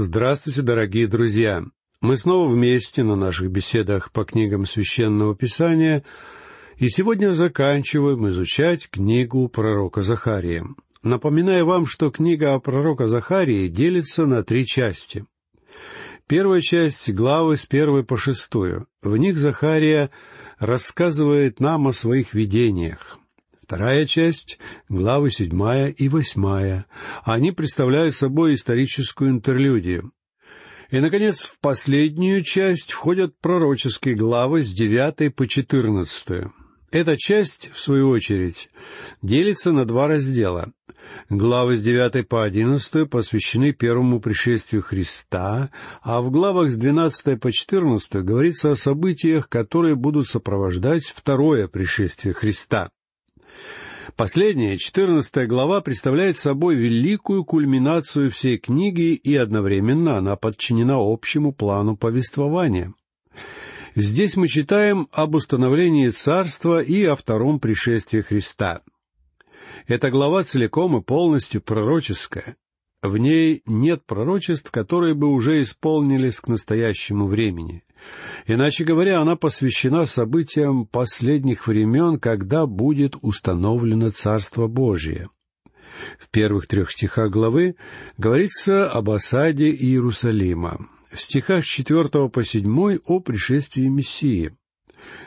Здравствуйте, дорогие друзья! Мы снова вместе на наших беседах по книгам Священного Писания, и сегодня заканчиваем изучать книгу пророка Захария. Напоминаю вам, что книга о пророка Захарии делится на три части. Первая часть — главы с первой по шестую. В них Захария рассказывает нам о своих видениях. Вторая часть — главы седьмая и восьмая. Они представляют собой историческую интерлюдию. И, наконец, в последнюю часть входят пророческие главы с девятой по четырнадцатую. Эта часть, в свою очередь, делится на два раздела. Главы с девятой по одиннадцатую посвящены первому пришествию Христа, а в главах с двенадцатой по четырнадцатую говорится о событиях, которые будут сопровождать второе пришествие Христа. Последняя, четырнадцатая глава, представляет собой великую кульминацию всей книги, и одновременно она подчинена общему плану повествования. Здесь мы читаем об установлении царства и о втором пришествии Христа. Эта глава целиком и полностью пророческая. В ней нет пророчеств, которые бы уже исполнились к настоящему времени. Иначе говоря, она посвящена событиям последних времен, когда будет установлено Царство Божие. В первых трех стихах главы говорится об осаде Иерусалима. В стихах с четвертого по седьмой о пришествии Мессии.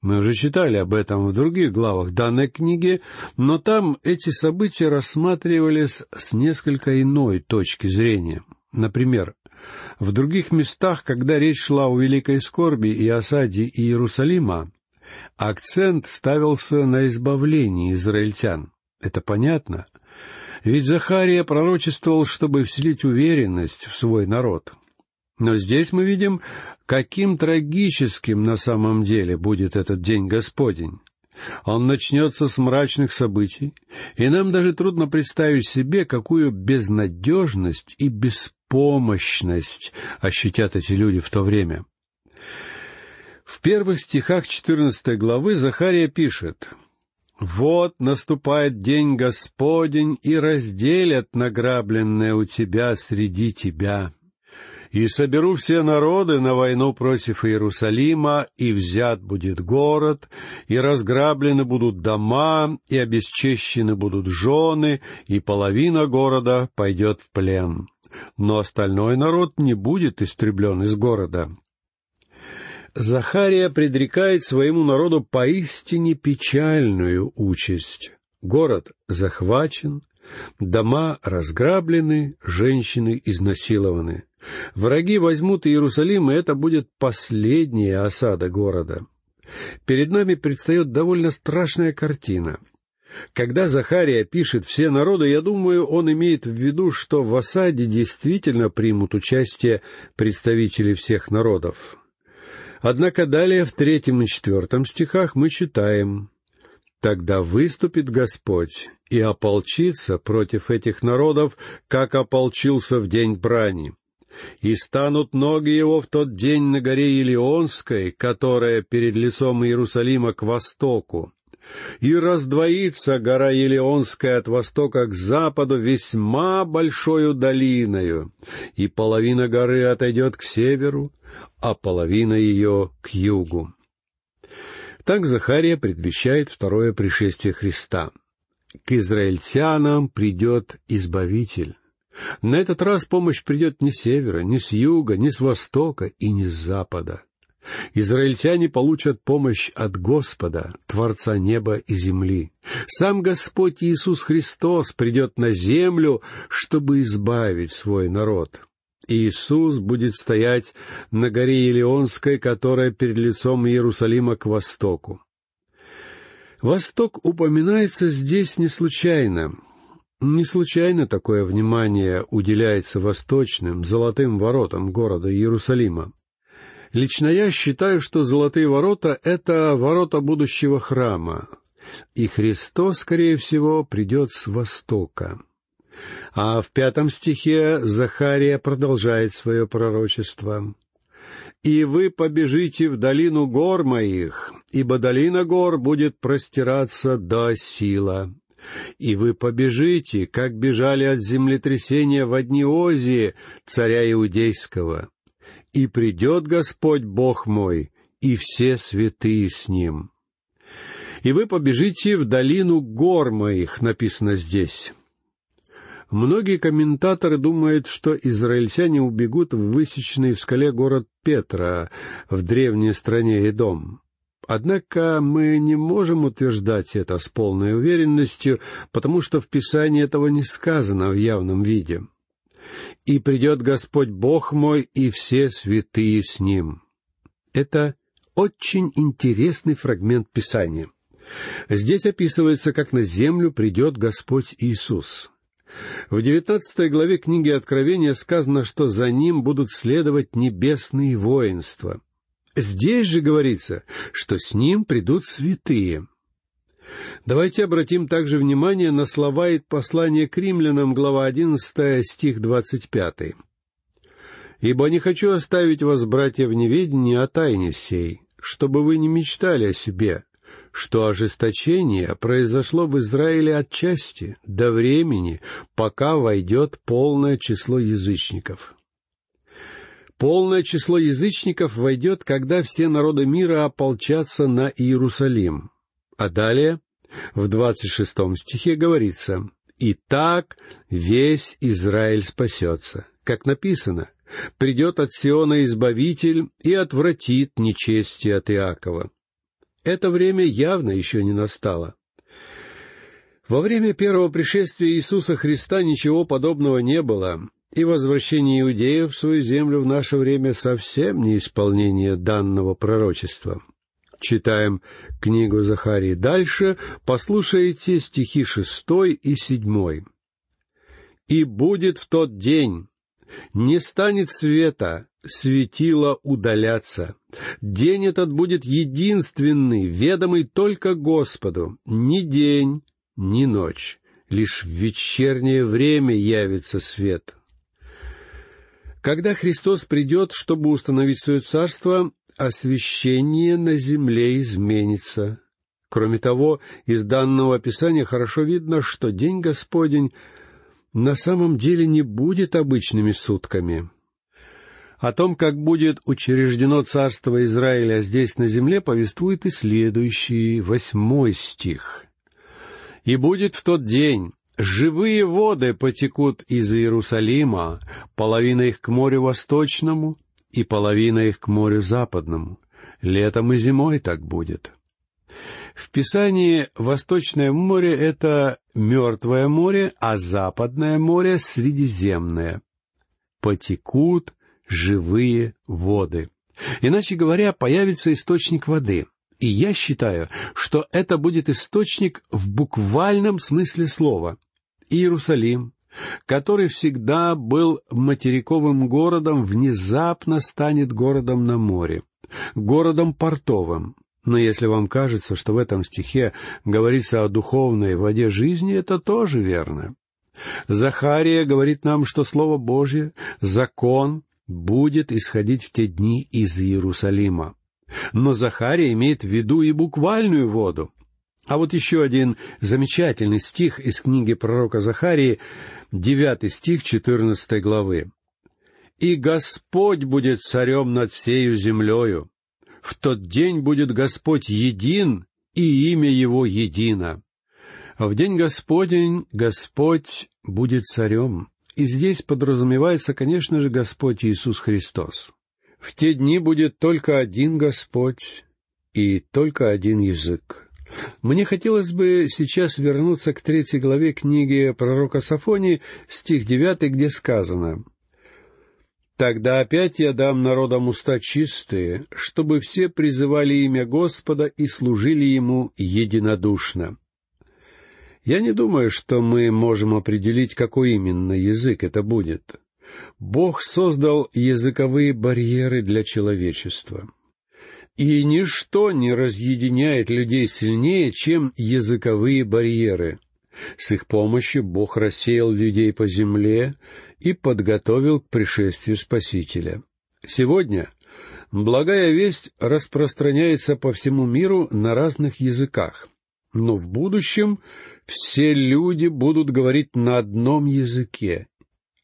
Мы уже читали об этом в других главах данной книги, но там эти события рассматривались с несколько иной точки зрения. Например, в других местах, когда речь шла о великой скорби и осаде Иерусалима, акцент ставился на избавлении израильтян. Это понятно. Ведь Захария пророчествовал, чтобы вселить уверенность в свой народ. Но здесь мы видим, каким трагическим на самом деле будет этот день Господень. Он начнется с мрачных событий, и нам даже трудно представить себе, какую безнадежность и беспомощность ощутят эти люди в то время. В первых стихах четырнадцатой главы Захария пишет «Вот наступает день Господень, и разделят награбленное у тебя среди тебя, и соберу все народы на войну против Иерусалима, и взят будет город, и разграблены будут дома, и обесчещены будут жены, и половина города пойдет в плен. Но остальной народ не будет истреблен из города. Захария предрекает своему народу поистине печальную участь. Город захвачен, дома разграблены, женщины изнасилованы. Враги возьмут Иерусалим, и это будет последняя осада города. Перед нами предстает довольно страшная картина. Когда Захария пишет «все народы», я думаю, он имеет в виду, что в осаде действительно примут участие представители всех народов. Однако далее в третьем и четвертом стихах мы читаем «Тогда выступит Господь и ополчится против этих народов, как ополчился в день брани и станут ноги его в тот день на горе Илионской, которая перед лицом Иерусалима к востоку. И раздвоится гора Елеонская от востока к западу весьма большою долиною, и половина горы отойдет к северу, а половина ее к югу. Так Захария предвещает второе пришествие Христа. К израильтянам придет Избавитель. На этот раз помощь придет не с севера, не с юга, не с востока и не с запада. Израильтяне получат помощь от Господа, Творца неба и земли. Сам Господь Иисус Христос придет на землю, чтобы избавить свой народ. Иисус будет стоять на горе Елеонской, которая перед лицом Иерусалима к востоку. Восток упоминается здесь не случайно. Не случайно такое внимание уделяется восточным, золотым воротам города Иерусалима. Лично я считаю, что золотые ворота — это ворота будущего храма, и Христос, скорее всего, придет с востока. А в пятом стихе Захария продолжает свое пророчество. «И вы побежите в долину гор моих, ибо долина гор будет простираться до сила И вы побежите, как бежали от землетрясения в дни Озии, царя Иудейского. И придет Господь Бог мой, и все святые с ним. И вы побежите в долину гор моих, написано здесь. Многие комментаторы думают, что израильтяне убегут в высеченный в скале город Петра в древней стране Эдом. Однако мы не можем утверждать это с полной уверенностью, потому что в Писании этого не сказано в явном виде. «И придет Господь Бог мой, и все святые с Ним». Это очень интересный фрагмент Писания. Здесь описывается, как на землю придет Господь Иисус. В девятнадцатой главе книги Откровения сказано, что за ним будут следовать небесные воинства. Здесь же говорится, что с ним придут святые. Давайте обратим также внимание на слова и послания к римлянам, глава 11, стих 25. «Ибо не хочу оставить вас, братья, в неведении о тайне сей, чтобы вы не мечтали о себе, что ожесточение произошло в Израиле отчасти, до времени, пока войдет полное число язычников. Полное число язычников войдет, когда все народы мира ополчатся на Иерусалим. А далее, в двадцать шестом стихе говорится, «И так весь Израиль спасется». Как написано, «Придет от Сиона Избавитель и отвратит нечестие от Иакова». Это время явно еще не настало. Во время первого пришествия Иисуса Христа ничего подобного не было, и возвращение иудеев в свою землю в наше время совсем не исполнение данного пророчества. Читаем книгу Захарии дальше, послушайте стихи шестой и седьмой. «И будет в тот день, не станет света, светило удаляться. День этот будет единственный, ведомый только Господу. Ни день, ни ночь. Лишь в вечернее время явится свет. Когда Христос придет, чтобы установить свое царство, освящение на земле изменится. Кроме того, из данного описания хорошо видно, что День Господень на самом деле не будет обычными сутками. О том, как будет учреждено царство Израиля здесь на земле, повествует и следующий восьмой стих. «И будет в тот день, живые воды потекут из Иерусалима, половина их к морю восточному и половина их к морю западному. Летом и зимой так будет». В Писании Восточное море — это Мертвое море, а Западное море — Средиземное. Потекут живые воды. Иначе говоря, появится источник воды. И я считаю, что это будет источник в буквальном смысле слова. Иерусалим, который всегда был материковым городом, внезапно станет городом на море, городом портовым. Но если вам кажется, что в этом стихе говорится о духовной воде жизни, это тоже верно. Захария говорит нам, что Слово Божье, закон, будет исходить в те дни из Иерусалима. Но Захария имеет в виду и буквальную воду. А вот еще один замечательный стих из книги пророка Захарии, девятый стих четырнадцатой главы. «И Господь будет царем над всею землею. В тот день будет Господь един, и имя Его едино. В день Господень Господь будет царем, и здесь подразумевается, конечно же, Господь Иисус Христос. В те дни будет только один Господь и только один язык. Мне хотелось бы сейчас вернуться к третьей главе книги пророка Сафонии, стих девятый, где сказано «Тогда опять я дам народам уста чистые, чтобы все призывали имя Господа и служили Ему единодушно». Я не думаю, что мы можем определить, какой именно язык это будет. Бог создал языковые барьеры для человечества. И ничто не разъединяет людей сильнее, чем языковые барьеры. С их помощью Бог рассеял людей по земле и подготовил к пришествию Спасителя. Сегодня благая весть распространяется по всему миру на разных языках. но в будущем все люди будут говорить на одном языке.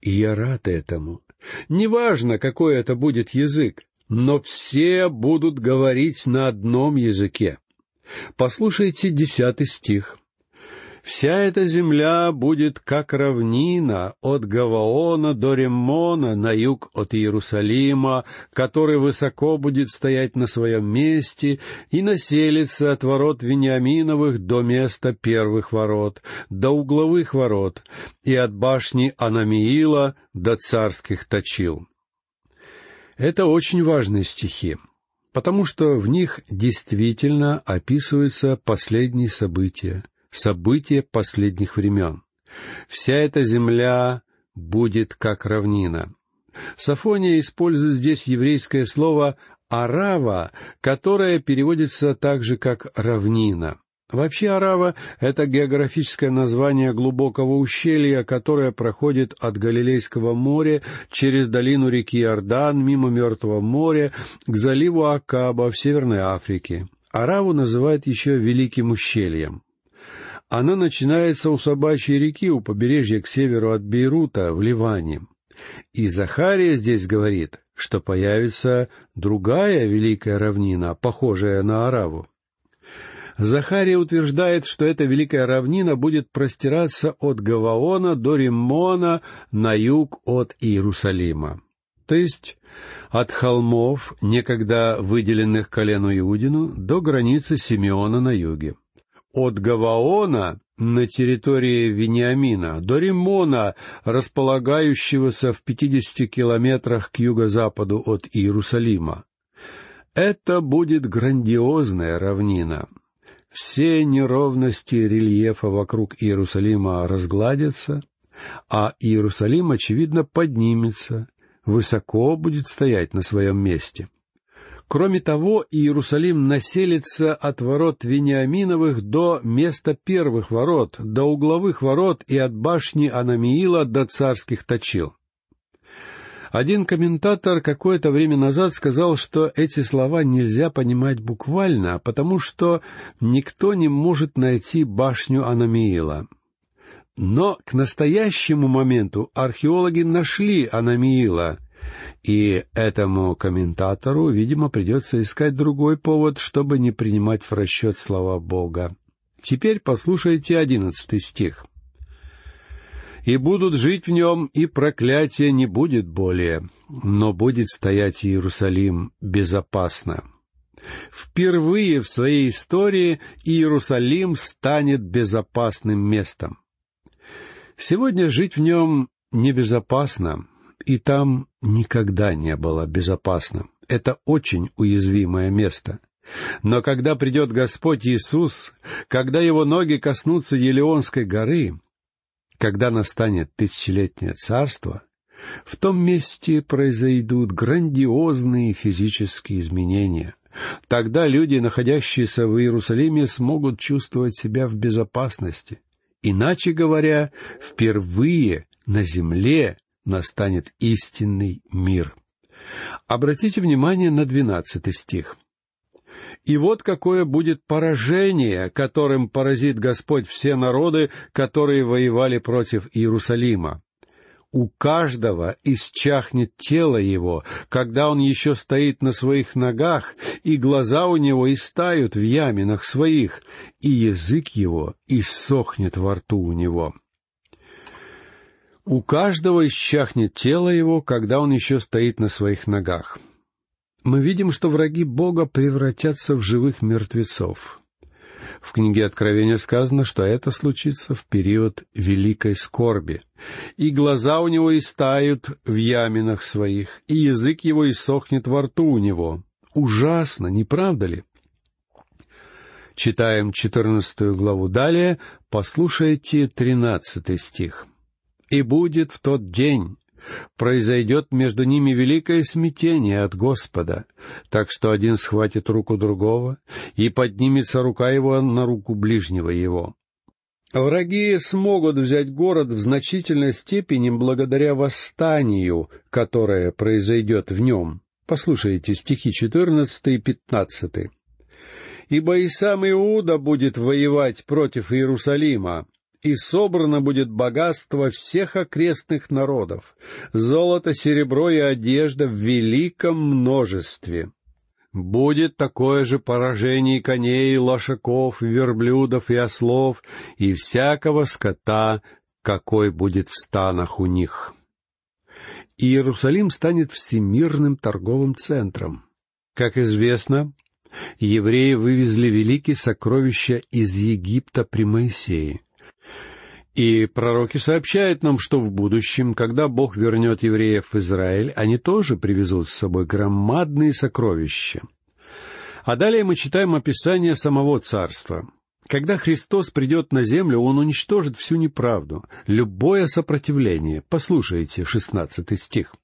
И я рад этому. Неважно, какой это будет язык, но все будут говорить на одном языке. Послушайте десятый стих. Вся эта земля будет как равнина от Гаваона до Реммона на юг от Иерусалима, который высоко будет стоять на своем месте и населится от ворот Вениаминовых до места первых ворот, до угловых ворот, и от башни Анамиила до царских точил. Это очень важные стихи, потому что в них действительно описываются последние события — события последних времен. Вся эта земля будет как равнина. Сафония использует здесь еврейское слово «арава», которое переводится так же, как «равнина». Вообще Арава — это географическое название глубокого ущелья, которое проходит от Галилейского моря через долину реки Иордан, мимо Мертвого моря, к заливу Акаба в Северной Африке. Араву называют еще Великим ущельем. Она начинается у Собачьей реки, у побережья к северу от Бейрута, в Ливане. И Захария здесь говорит, что появится другая великая равнина, похожая на Араву. Захария утверждает, что эта великая равнина будет простираться от Гаваона до Риммона на юг от Иерусалима. То есть от холмов, некогда выделенных колену Иудину, до границы Симеона на юге от Гаваона на территории Вениамина до Римона, располагающегося в пятидесяти километрах к юго-западу от Иерусалима. Это будет грандиозная равнина. Все неровности рельефа вокруг Иерусалима разгладятся, а Иерусалим, очевидно, поднимется, высоко будет стоять на своем месте. Кроме того, Иерусалим населится от ворот Вениаминовых до места первых ворот, до угловых ворот и от башни Анамиила до царских точил. Один комментатор какое-то время назад сказал, что эти слова нельзя понимать буквально, потому что никто не может найти башню Анамиила. Но к настоящему моменту археологи нашли Анамиила, и этому комментатору, видимо, придется искать другой повод, чтобы не принимать в расчет слова Бога. Теперь послушайте одиннадцатый стих. «И будут жить в нем, и проклятия не будет более, но будет стоять Иерусалим безопасно». Впервые в своей истории Иерусалим станет безопасным местом. Сегодня жить в нем небезопасно, и там никогда не было безопасно. Это очень уязвимое место. Но когда придет Господь Иисус, когда Его ноги коснутся Елеонской горы, когда настанет тысячелетнее царство, в том месте произойдут грандиозные физические изменения. Тогда люди, находящиеся в Иерусалиме, смогут чувствовать себя в безопасности. Иначе говоря, впервые на земле настанет истинный мир. Обратите внимание на двенадцатый стих. И вот какое будет поражение, которым поразит Господь все народы, которые воевали против Иерусалима. У каждого исчахнет тело его, когда он еще стоит на своих ногах, и глаза у него истают в яминах своих, и язык его иссохнет во рту у него. У каждого исчахнет тело его, когда он еще стоит на своих ногах. Мы видим, что враги Бога превратятся в живых мертвецов. В книге Откровения сказано, что это случится в период великой скорби. И глаза у него истают в яминах своих, и язык его иссохнет во рту у него. Ужасно, не правда ли? Читаем четырнадцатую главу далее, послушайте тринадцатый стих и будет в тот день. Произойдет между ними великое смятение от Господа, так что один схватит руку другого, и поднимется рука его на руку ближнего его. Враги смогут взять город в значительной степени благодаря восстанию, которое произойдет в нем. Послушайте стихи 14 и 15. Ибо и сам Иуда будет воевать против Иерусалима, и собрано будет богатство всех окрестных народов, золото, серебро и одежда в великом множестве. Будет такое же поражение коней, лошаков, верблюдов и ослов, и всякого скота, какой будет в станах у них. Иерусалим станет всемирным торговым центром. Как известно, евреи вывезли великие сокровища из Египта при Моисее. И пророки сообщают нам, что в будущем, когда Бог вернет евреев в Израиль, они тоже привезут с собой громадные сокровища. А далее мы читаем описание самого царства. Когда Христос придет на землю, Он уничтожит всю неправду, любое сопротивление. Послушайте, шестнадцатый стих.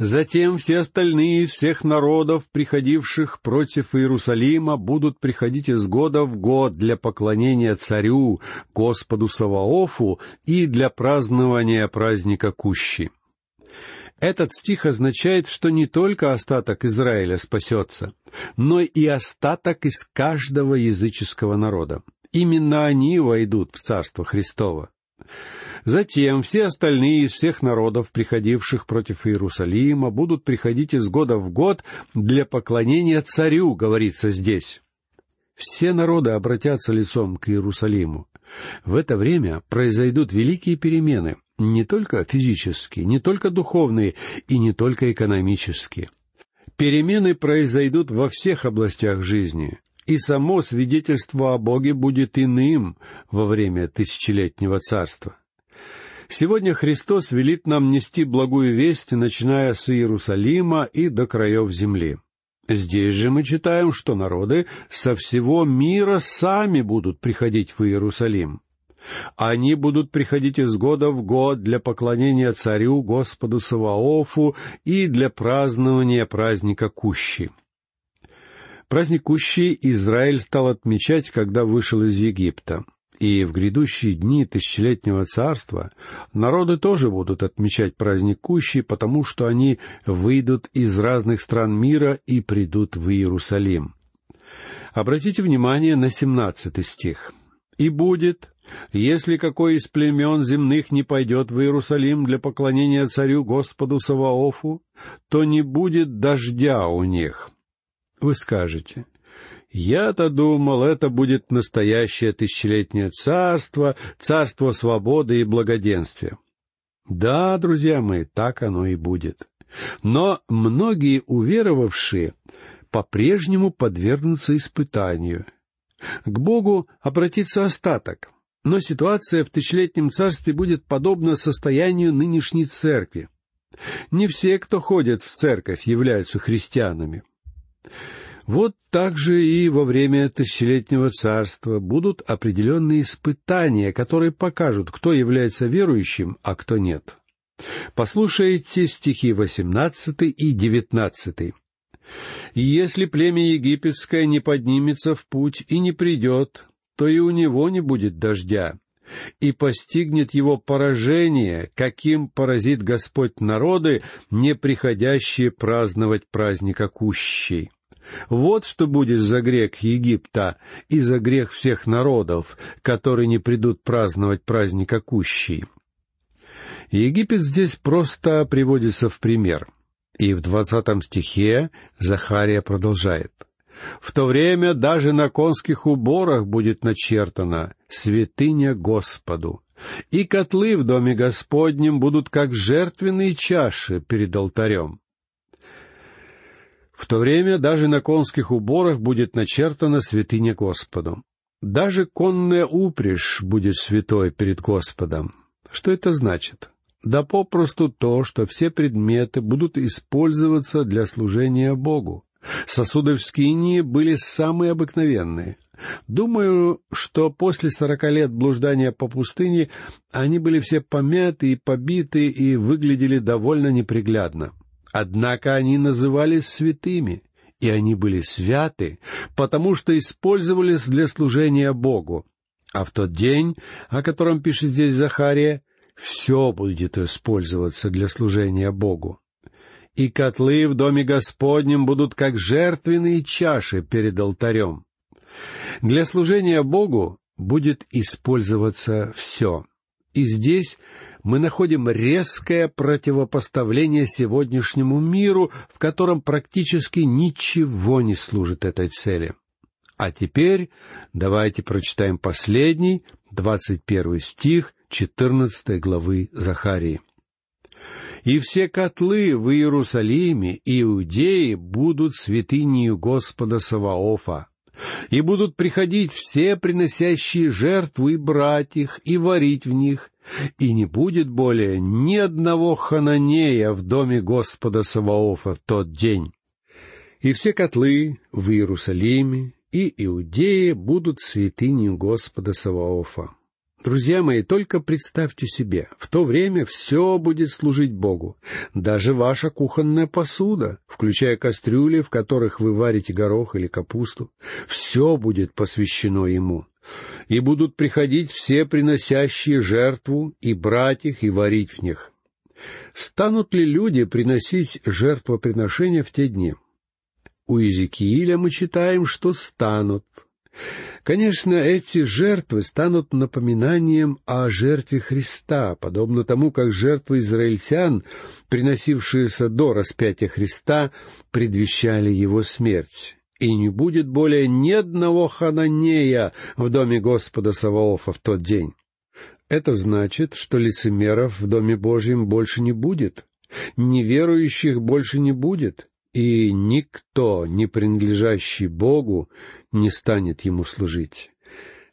Затем все остальные из всех народов, приходивших против Иерусалима, будут приходить из года в год для поклонения царю, Господу Саваофу и для празднования праздника Кущи. Этот стих означает, что не только остаток Израиля спасется, но и остаток из каждого языческого народа. Именно они войдут в Царство Христово. Затем все остальные из всех народов, приходивших против Иерусалима, будут приходить из года в год для поклонения царю, говорится здесь. Все народы обратятся лицом к Иерусалиму. В это время произойдут великие перемены, не только физические, не только духовные и не только экономические. Перемены произойдут во всех областях жизни, и само свидетельство о Боге будет иным во время тысячелетнего царства. Сегодня Христос велит нам нести благую весть, начиная с Иерусалима и до краев земли. Здесь же мы читаем, что народы со всего мира сами будут приходить в Иерусалим. Они будут приходить из года в год для поклонения царю Господу Саваофу и для празднования праздника Кущи. Праздник Кущи Израиль стал отмечать, когда вышел из Египта. И в грядущие дни тысячелетнего царства народы тоже будут отмечать праздник Кущи, потому что они выйдут из разных стран мира и придут в Иерусалим. Обратите внимание на семнадцатый стих. «И будет, если какой из племен земных не пойдет в Иерусалим для поклонения царю Господу Саваофу, то не будет дождя у них». Вы скажете, я-то думал, это будет настоящее тысячелетнее царство, царство свободы и благоденствия. Да, друзья мои, так оно и будет. Но многие уверовавшие по-прежнему подвергнутся испытанию. К Богу обратится остаток, но ситуация в тысячелетнем царстве будет подобна состоянию нынешней церкви. Не все, кто ходит в церковь, являются христианами. Вот так же и во время тысячелетнего царства будут определенные испытания, которые покажут, кто является верующим, а кто нет. Послушайте стихи восемнадцатый и девятнадцатый. «Если племя египетское не поднимется в путь и не придет, то и у него не будет дождя, и постигнет его поражение, каким поразит Господь народы, не приходящие праздновать праздника Кущей». Вот что будет за грех Египта и за грех всех народов, которые не придут праздновать праздник Акущий. Египет здесь просто приводится в пример. И в двадцатом стихе Захария продолжает. «В то время даже на конских уборах будет начертано «Святыня Господу», и котлы в доме Господнем будут как жертвенные чаши перед алтарем. В то время даже на конских уборах будет начертана святыня Господу. Даже конная упряжь будет святой перед Господом. Что это значит? Да попросту то, что все предметы будут использоваться для служения Богу. Сосуды в скинии были самые обыкновенные. Думаю, что после сорока лет блуждания по пустыне они были все помяты и побиты и выглядели довольно неприглядно. Однако они назывались святыми, и они были святы, потому что использовались для служения Богу. А в тот день, о котором пишет здесь Захария, все будет использоваться для служения Богу. И котлы в доме Господнем будут как жертвенные чаши перед алтарем. Для служения Богу будет использоваться все. И здесь мы находим резкое противопоставление сегодняшнему миру, в котором практически ничего не служит этой цели. А теперь давайте прочитаем последний, двадцать первый стих четырнадцатой главы Захарии. «И все котлы в Иерусалиме и Иудее будут святынью Господа Саваофа, и будут приходить все приносящие жертвы и брать их, и варить в них, и не будет более ни одного хананея в доме Господа Саваофа в тот день. И все котлы в Иерусалиме и Иудее будут святынью Господа Саваофа. Друзья мои, только представьте себе, в то время все будет служить Богу. Даже ваша кухонная посуда, включая кастрюли, в которых вы варите горох или капусту, все будет посвящено Ему. И будут приходить все приносящие жертву, и брать их, и варить в них. Станут ли люди приносить жертвоприношения в те дни? У Иезекииля мы читаем, что станут — Конечно, эти жертвы станут напоминанием о жертве Христа, подобно тому, как жертвы израильтян, приносившиеся до распятия Христа, предвещали его смерть. И не будет более ни одного хананея в доме Господа Саваофа в тот день. Это значит, что лицемеров в Доме Божьем больше не будет, неверующих больше не будет, и никто, не принадлежащий Богу, не станет ему служить.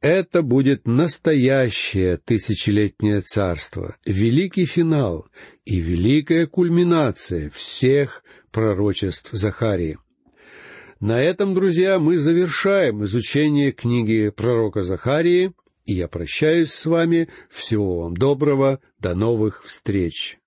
Это будет настоящее тысячелетнее царство, великий финал и великая кульминация всех пророчеств Захарии. На этом, друзья, мы завершаем изучение книги пророка Захарии, и я прощаюсь с вами. Всего вам доброго, до новых встреч.